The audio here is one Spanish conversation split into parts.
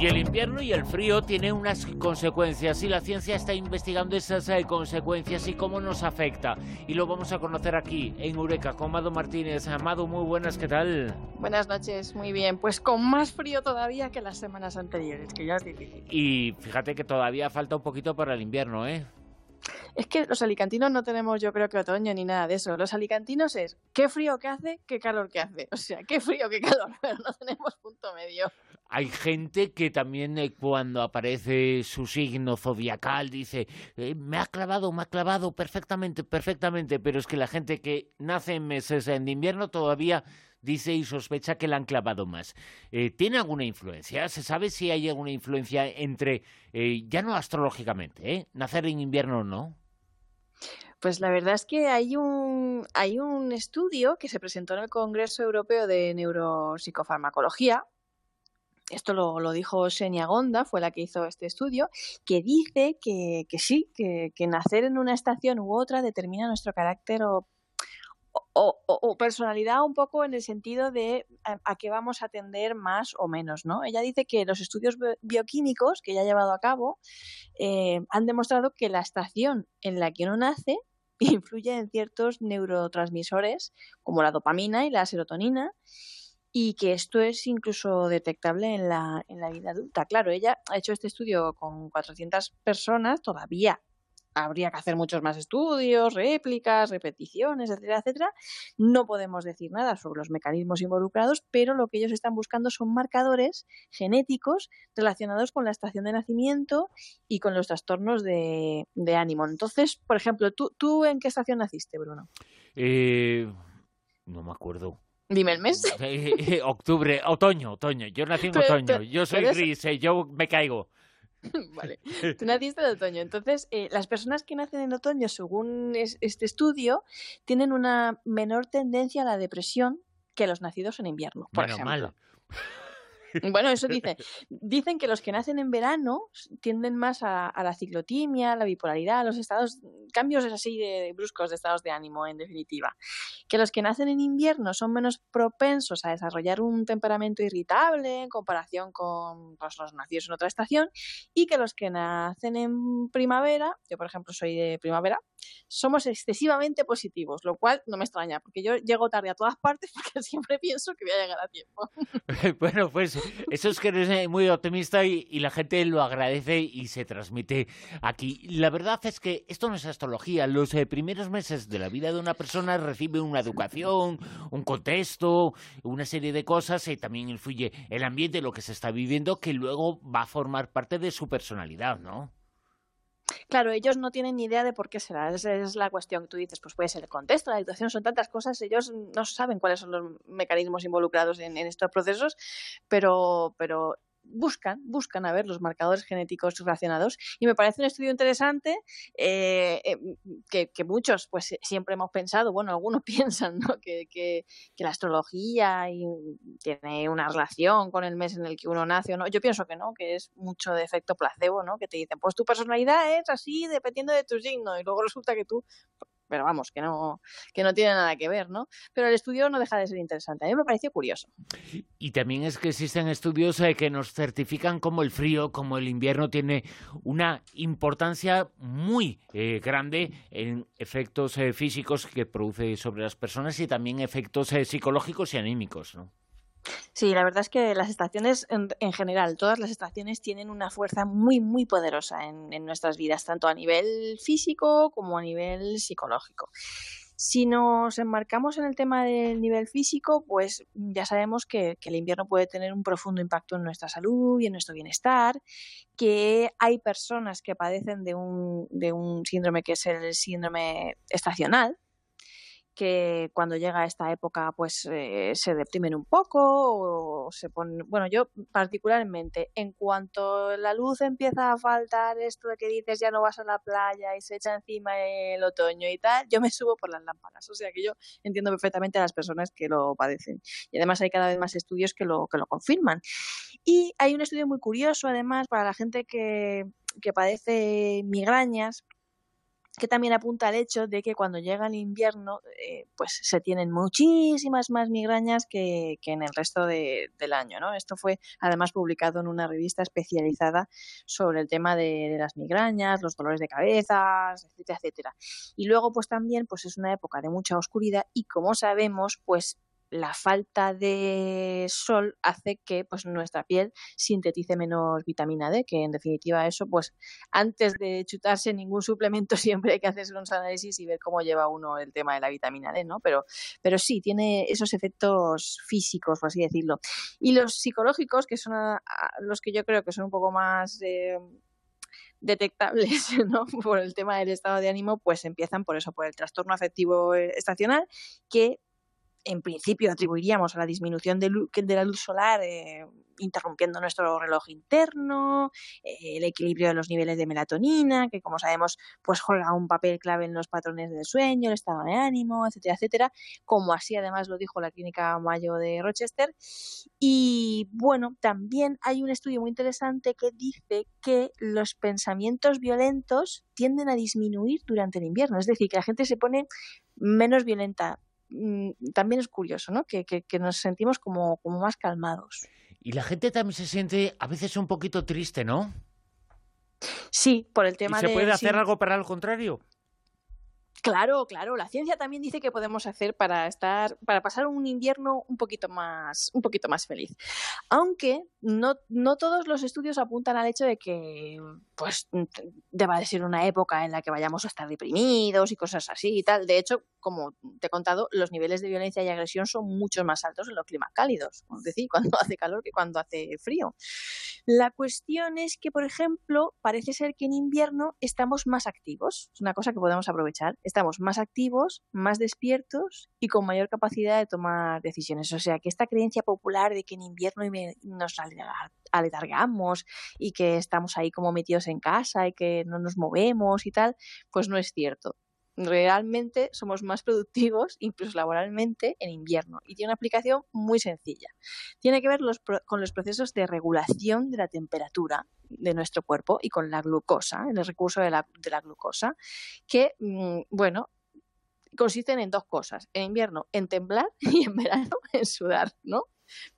Y el invierno y el frío tienen unas consecuencias y la ciencia está investigando esas eh, consecuencias y cómo nos afecta. Y lo vamos a conocer aquí en Eureka con Amado Martínez. Amado, muy buenas, ¿qué tal? Buenas noches, muy bien. Pues con más frío todavía que las semanas anteriores, que ya es difícil. Y fíjate que todavía falta un poquito para el invierno, ¿eh? Es que los alicantinos no tenemos, yo creo que otoño ni nada de eso. Los alicantinos es qué frío que hace, qué calor que hace. O sea, qué frío, qué calor, pero no tenemos punto medio. Hay gente que también eh, cuando aparece su signo zodiacal dice, eh, me ha clavado, me ha clavado perfectamente, perfectamente, pero es que la gente que nace en meses de invierno todavía dice y sospecha que la han clavado más. Eh, ¿Tiene alguna influencia? ¿Se sabe si hay alguna influencia entre, ya no astrológicamente, nacer en invierno o no? Pues la verdad es que hay un, hay un estudio que se presentó en el Congreso Europeo de Neuropsicofarmacología, esto lo, dijo Xenia Gonda, fue la que hizo este estudio, que dice que, sí, que, nacer en una estación u otra determina nuestro carácter o, personalidad un poco en el sentido de a, qué vamos a atender más o menos, ¿no? Ella dice que los estudios bioquímicos que ella ha llevado a cabo eh, han demostrado que la estación en la que uno nace influye en ciertos neurotransmisores como la dopamina y la serotonina y que esto es incluso detectable en la, en la vida adulta. Claro, ella ha hecho este estudio con 400 personas, todavía habría que hacer muchos más estudios, réplicas, repeticiones, etcétera, etcétera. No podemos decir nada sobre los mecanismos involucrados, pero lo que ellos están buscando son marcadores genéticos relacionados con la estación de nacimiento y con los trastornos de, ánimo. Entonces, por ejemplo, ¿tú, ¿tú en qué estación naciste, Bruno? Eh, no me acuerdo. Dime el mes. Eh, eh, octubre, otoño, otoño. Yo nací en otoño. yo soy gris, eh, yo me caigo. vale, tú naciste en otoño. Entonces, las personas que nacen en otoño, según este estudio, tienen una menor tendencia a la depresión que los nacidos en invierno. Por bueno, ejemplo. mal. Bueno, eso dice. Dicen que los que nacen en verano tienden más a, la ciclotimia, la bipolaridad, los estados, cambios así de, bruscos de estados de ánimo, en definitiva. Que los que nacen en invierno son menos propensos a desarrollar un temperamento irritable en comparación con pues, los nacidos en otra estación. Y que los que nacen en primavera, yo por ejemplo soy de primavera, somos excesivamente positivos, lo cual no me extraña, porque yo llego tarde a todas partes porque siempre pienso que voy a llegar a tiempo. bueno, pues eso es que eres eh, muy optimista y, la gente lo agradece y se transmite aquí. La verdad es que esto no es astrología. Los eh, primeros meses de la vida de una persona recibe una educación, un contexto, una serie de cosas y también influye el ambiente, lo que se está viviendo, que luego va a formar parte de su personalidad, ¿no? Claro, ellos no tienen ni idea de por qué será. Esa es la cuestión que tú dices. Pues puede ser el contexto, la situación, son tantas cosas. Ellos no saben cuáles son los mecanismos involucrados en, estos procesos, pero, pero buscan, buscan a ver los marcadores genéticos relacionados y me parece un estudio interesante eh, eh, que, muchos pues siempre hemos pensado, bueno, algunos piensan ¿no? que, que, la astrología tiene una relación con el mes en el que uno nace o no. Yo pienso que no, que es mucho de efecto placebo, ¿no? Que te dicen, pues tu personalidad es así dependiendo de tu signo y luego resulta que tú pero vamos, que no, que no tiene nada que ver, ¿no? Pero el estudio no deja de ser interesante. A mí me pareció curioso. Y también es que existen estudios eh, que nos certifican como el frío, como el invierno tiene una importancia muy eh, grande en efectos eh, físicos que produce sobre las personas y también efectos psicológicos y anímicos, ¿no? Sí, la verdad es que las estaciones, en, general, todas las estaciones tienen una fuerza muy, muy poderosa en, nuestras vidas, tanto a nivel físico como a nivel psicológico. Si nos enmarcamos en el tema del nivel físico, pues ya sabemos que, el invierno puede tener un profundo impacto en nuestra salud y en nuestro bienestar, que hay personas que padecen de un, de un síndrome que es el síndrome estacional, que cuando llega esta época pues eh, se deprimen un poco o se ponen, bueno, yo particularmente, en cuanto la luz empieza a faltar, esto de que dices ya no vas a la playa y se echa encima el otoño y tal, yo me subo por las lámparas, o sea que yo entiendo perfectamente a las personas que lo padecen y además hay cada vez más estudios que lo, que lo confirman. Y hay un estudio muy curioso además para la gente que, que padece migrañas, que también apunta al hecho de que cuando llega el invierno, eh, pues se tienen muchísimas más migrañas que, en el resto del año, ¿no? Esto fue además publicado en una revista especializada sobre el tema de, las migrañas, los dolores de cabeza, etcétera, etcétera. Y luego, pues también, pues es una época de mucha oscuridad y como sabemos, pues la falta de sol hace que pues nuestra piel sintetice menos vitamina D, que en definitiva eso pues antes de chutarse ningún suplemento siempre hay que hacerse unos análisis y ver cómo lleva uno el tema de la vitamina D, ¿no? Pero pero sí tiene esos efectos físicos, por así decirlo. Y los psicológicos, que son los que yo creo que son un poco más eh, detectables ¿no? por el tema del estado de ánimo, pues empiezan por eso, por el trastorno afectivo eh, estacional, que en principio atribuiríamos a la disminución de, la luz solar, eh, interrumpiendo nuestro reloj interno, eh, el equilibrio de los niveles de melatonina, que como sabemos, pues juega un papel clave en los patrones del sueño, el estado de ánimo, etcétera, etcétera, como así además lo dijo la clínica Mayo de Rochester. Y bueno, también hay un estudio muy interesante que dice que los pensamientos violentos tienden a disminuir durante el invierno, es decir, que la gente se pone menos violenta también es curioso, ¿no? Que, que, nos sentimos como, como más calmados. Y la gente también se siente a veces un poquito triste, ¿no? Sí, por el tema ¿Y se puede hacer algo para el contrario? Claro, claro. La ciencia también dice que podemos hacer para estar, para pasar un invierno un poquito más, un poquito más feliz. Aunque no, no todos los estudios apuntan al hecho de que, pues, deba de ser una época en la que vayamos a estar deprimidos y cosas así y tal. De hecho, como te he contado, los niveles de violencia y agresión son mucho más altos en los climas cálidos, es decir, cuando hace calor que cuando hace frío. La cuestión es que, por ejemplo, parece ser que en invierno estamos más activos, es una cosa que podemos aprovechar, estamos más activos, más despiertos y con mayor capacidad de tomar decisiones. O sea, que esta creencia popular de que en invierno nos aletargamos y que estamos ahí como metidos en casa y que no nos movemos y tal, pues no es cierto realmente somos más productivos, incluso laboralmente, en invierno. Y tiene una aplicación muy sencilla. Tiene que ver con los procesos de regulación de la temperatura de nuestro cuerpo y con la glucosa, el recurso de la, glucosa, que, mm, bueno, consisten en dos cosas. En invierno, en temblar y en verano, en sudar, ¿no?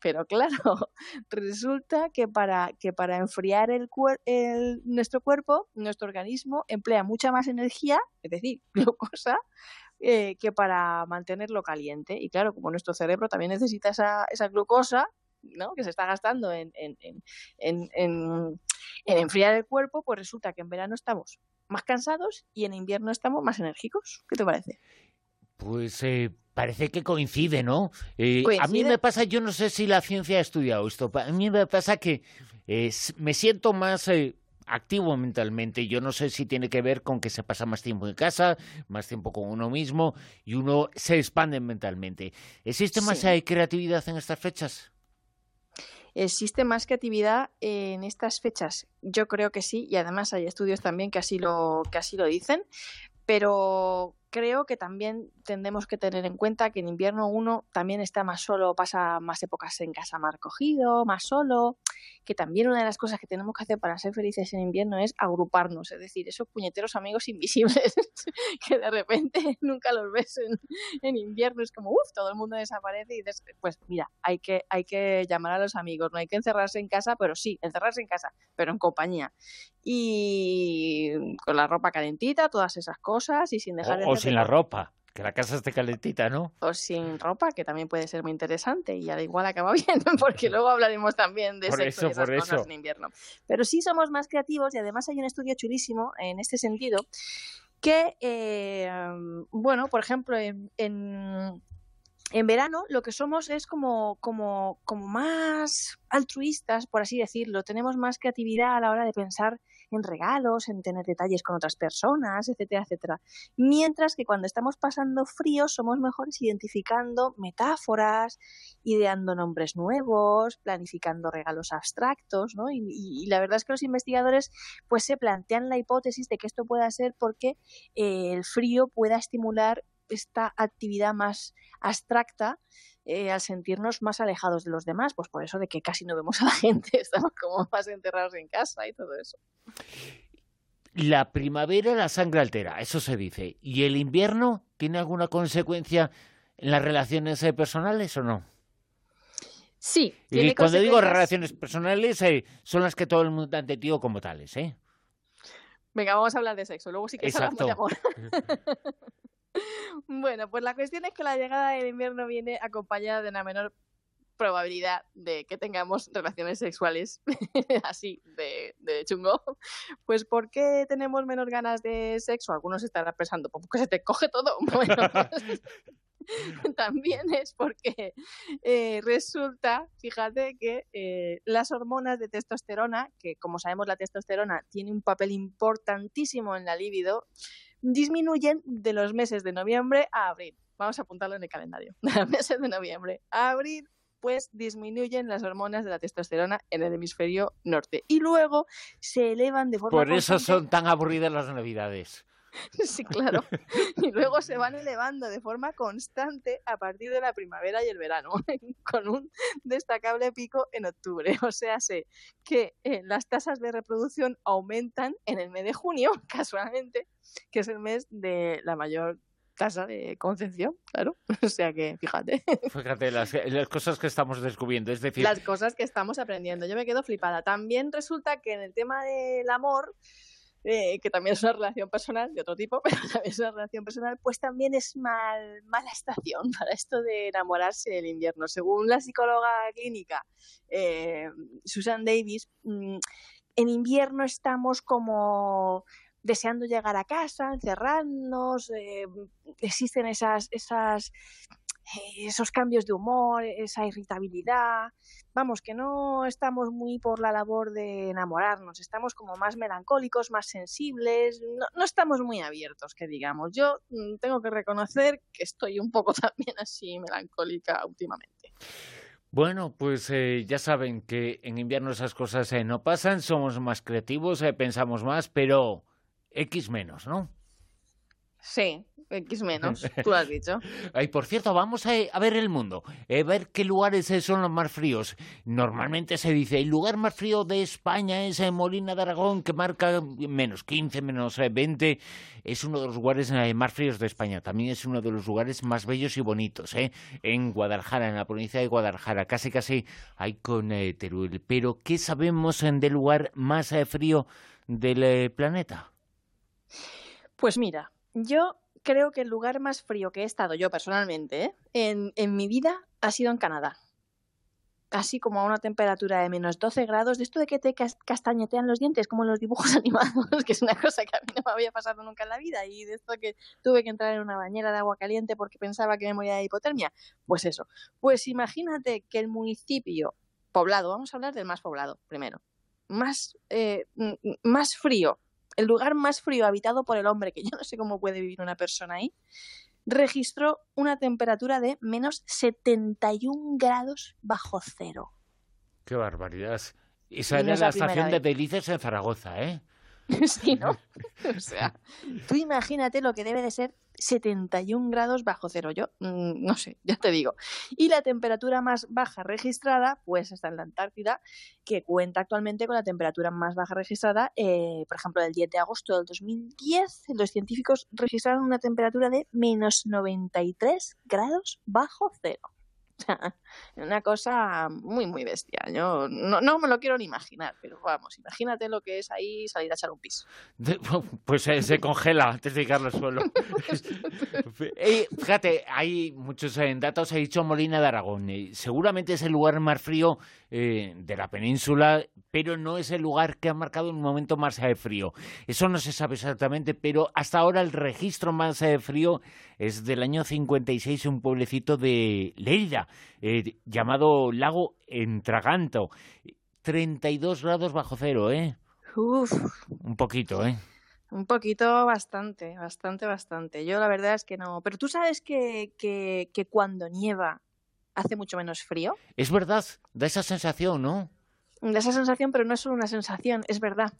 Pero claro, resulta que para, que para enfriar el, nuestro cuerpo, nuestro organismo emplea mucha más energía, es decir, glucosa, eh, que para mantenerlo caliente. Y claro, como nuestro cerebro también necesita esa, esa glucosa, ¿no? que se está gastando en, en, en, en, enfriar el cuerpo, pues resulta que en verano estamos más cansados y en invierno estamos más enérgicos. ¿Qué te parece? Pues eh, parece que coincide, ¿no? Eh, a mí me pasa, yo no sé si la ciencia ha estudiado esto, a mí me pasa que eh, me siento más activo mentalmente. Yo no sé si tiene que ver con que se pasa más tiempo en casa, más tiempo con uno mismo y uno se expande mentalmente. ¿Existe más creatividad en estas fechas? ¿Existe más creatividad en estas fechas? Yo creo que sí, y además hay estudios también que así lo, que así lo dicen, pero creo que también tendremos que tener en cuenta que en invierno uno también está más solo, pasa más épocas en casa más recogido, más solo, que también una de las cosas que tenemos que hacer para ser felices en invierno es agruparnos, es decir, esos puñeteros amigos invisibles que de repente nunca los ves en, invierno, es como, uff, todo el mundo desaparece y pues mira, hay que, hay que llamar a los amigos, no hay que encerrarse en casa, pero sí, encerrarse en casa, pero en compañía. Y con la ropa calentita, todas esas cosas y sin dejar de sin la ropa. Que la casa esté calentita, ¿no? O sin ropa, que también puede ser muy interesante y al igual acaba bien, porque luego hablaremos también de sexo y esas cosas en invierno. Pero sí somos más creativos y además hay un estudio chulísimo en este sentido que, eh, bueno, por ejemplo, en, en, en, verano lo que somos es como, como, como más altruistas, por así decirlo. Tenemos más creatividad a la hora de pensar en regalos, en tener detalles con otras personas, etcétera, etcétera. Mientras que cuando estamos pasando frío somos mejores identificando metáforas, ideando nombres nuevos, planificando regalos abstractos, ¿no? Y, la verdad es que los investigadores pues se plantean la hipótesis de que esto pueda ser porque eh, el frío pueda estimular esta actividad más abstracta eh, al sentirnos más alejados de los demás, pues por eso de que casi no vemos a la gente, estamos como más enterrados en casa y todo eso. la primavera la sangre altera, eso se dice. ¿Y el invierno tiene alguna consecuencia en las relaciones eh, personales o no? Sí. y cuando digo relaciones personales, eh, son las que todo el mundo ha entendido como tales, ¿eh? Venga, vamos a hablar de sexo. Luego sí que hablamos de amor. bueno, pues la cuestión es que la llegada del invierno viene acompañada de una menor probabilidad de que tengamos relaciones sexuales así de, de, chungo. Pues ¿por qué tenemos menos ganas de sexo? Algunos estarán pensando, pues porque se te coge todo. Bueno, pues, también es porque eh, resulta, fíjate, que eh, las hormonas de testosterona, que como sabemos la testosterona tiene un papel importantísimo en la libido, disminuyen de los meses de noviembre a abril. Vamos a apuntarlo en el calendario. De los meses de noviembre a abril pues disminuyen las hormonas de la testosterona en el hemisferio norte y luego se elevan de forma Por eso son tan aburridas las navidades. Sí, claro. Y luego se van elevando de forma constante a partir de la primavera y el verano, con un destacable pico en octubre. O sea, sé que eh, las tasas de reproducción aumentan en el mes de junio, casualmente, que es el mes de la mayor tasa de concepción, claro. O sea que, fíjate. Fíjate, las, las, cosas que estamos descubriendo, es decir... Las cosas que estamos aprendiendo. Yo me quedo flipada. También resulta que en el tema del amor, eh, que también es una relación personal de otro tipo, pero también es una relación personal, pues también es mal, mala estación para esto de enamorarse del invierno. Según la psicóloga clínica eh, Susan Davis, mm, en invierno estamos como deseando llegar a casa, encerrarnos, eh, existen esas, esas esos cambios de humor, esa irritabilidad. Vamos, que no estamos muy por la labor de enamorarnos, estamos como más melancólicos, más sensibles, no, estamos muy abiertos, que digamos. Yo mm, tengo que reconocer que estoy un poco también así melancólica últimamente. Bueno, pues eh, ya saben que en invierno esas cosas eh, no pasan, somos más creativos, pensamos más, pero X menos, ¿no? Sí, X menos, tú has dicho. Ay, por cierto, vamos a, ver el mundo, a eh, ver qué lugares eh, son los más fríos. Normalmente se dice, el lugar más frío de España es Molina de Aragón, que marca menos 15, menos 20. Eh, es uno de los lugares más fríos de España. También es uno de los lugares más bellos y bonitos, ¿eh? En Guadalajara, en la provincia de Guadalajara. Casi, casi hay con Teruel. Pero, ¿qué sabemos del lugar más frío del planeta? Pues mira, yo creo que el lugar más frío que he estado yo personalmente en, en mi vida ha sido en Canadá así como a una temperatura de menos 12 grados, de esto de que te castañetean los dientes, como en los dibujos animados, que es una cosa que a mí no me había pasado nunca en la vida, y de esto que tuve que entrar en una bañera de agua caliente porque pensaba que me moría de hipotermia. Pues eso. Pues imagínate que el municipio poblado, vamos a hablar del más poblado primero, más, eh, más frío el lugar más frío habitado por el hombre, que yo no sé cómo puede vivir una persona ahí, registró una temperatura de menos 71 grados bajo cero. ¡Qué barbaridad! Esa era la estación de Delicias en Zaragoza, ¿eh? sí, ¿no? o sea, tú imagínate lo que debe de ser 71 grados bajo cero. Yo mm, no sé, ya te digo. Y la temperatura más baja registrada, pues está en la Antártida, que cuenta actualmente con la temperatura más baja registrada, eh, por ejemplo, el 10 de agosto del 2010, los científicos registraron una temperatura de menos 93 grados bajo cero. Una cosa muy, muy bestia. Yo no, no, me lo quiero ni imaginar, pero vamos, imagínate lo que es ahí salir a echar un piso. Pues se congela antes de llegar al suelo. Eh, fíjate, hay muchos eh, datos, he dicho Molina de Aragón. Eh, seguramente es el lugar más frío de la península, pero no es el lugar que ha marcado un momento más frío. Eso no se sabe exactamente, pero hasta ahora el registro más frío es del año 56, un pueblecito de Leida eh, llamado Lago Entraganto. 32 grados bajo cero, ¿eh? Uf. Un poquito, ¿eh? Un poquito, bastante, bastante, bastante. Yo la verdad es que no. Pero tú sabes que, que, que cuando nieva hace mucho menos frío. Es verdad, da esa sensación, ¿no? Da esa sensación, pero no es solo una sensación, es verdad.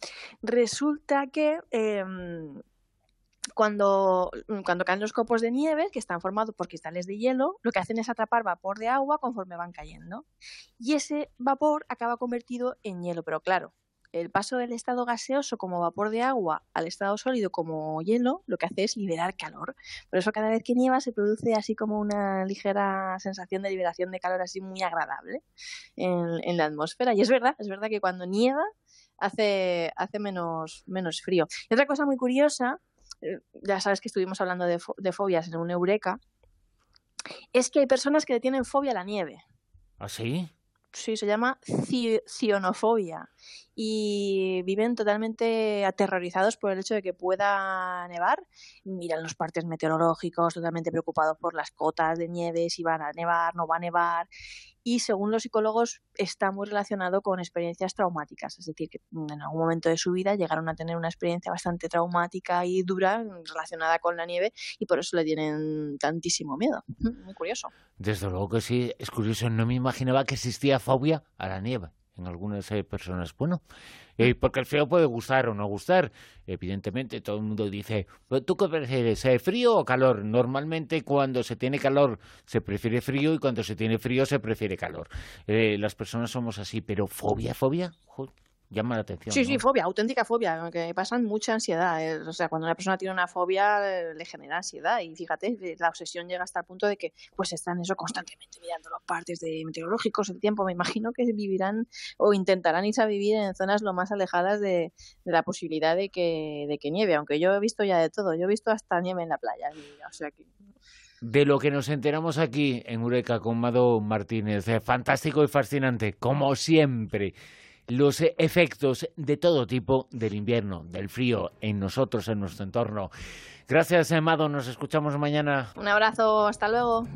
Resulta que em, cuando, cuando caen los copos de nieve, que están formados por cristales de hielo, lo que hacen es atrapar vapor de agua conforme van cayendo. Y ese vapor acaba convertido en hielo, pero claro, el paso del estado gaseoso como vapor de agua al estado sólido como hielo lo que hace es liberar calor. Por eso cada vez que nieva se produce así como una ligera sensación de liberación de calor así muy agradable en, la atmósfera. Y es verdad, es verdad que cuando nieva hace, hace menos, menos frío. Y otra cosa muy curiosa, eh, ya sabes que estuvimos hablando de, de fobias en un Eureka, es que hay personas que tienen fobia a la nieve. ¿Ah, sí? Sí, se llama cionofobia y viven totalmente aterrorizados por el hecho de que pueda nevar. Miran los partes meteorológicos, totalmente preocupados por las cotas de nieve, si van a nevar, no va a nevar y según los psicólogos está muy relacionado con experiencias traumáticas, es decir, que en algún momento de su vida llegaron a tener una experiencia bastante traumática y dura relacionada con la nieve y por eso le tienen tantísimo miedo. Muy curioso. Desde luego que sí, es curioso, no me imaginaba que existía fobia a la nieve en algunas eh, personas. Bueno, eh, porque el frío puede gustar o no gustar. Evidentemente, todo el mundo dice, ¿tú qué prefieres, eh, frío o calor? Normalmente cuando se tiene calor se prefiere frío y cuando se tiene frío se prefiere calor. las personas somos así, pero fobia, fobia llama la atención. Sí, sí, fobia, auténtica fobia, que pasan mucha ansiedad. Eh, o sea, cuando una persona tiene una fobia eh, le genera ansiedad y fíjate, eh, la obsesión llega hasta el punto de que pues están eso constantemente mirando los partes de meteorológicos, el tiempo. Me imagino que vivirán o intentarán irse a vivir en zonas lo más alejadas de, la posibilidad de que, de que nieve, aunque yo he visto ya de todo, yo he visto hasta nieve en la playa. O sea que de lo que nos enteramos aquí en Eureka con Mado Martínez. Fantástico y fascinante, como siempre los efectos de todo tipo del invierno, del frío en nosotros, en nuestro entorno. Gracias, Amado. Nos escuchamos mañana. Un abrazo. Hasta luego.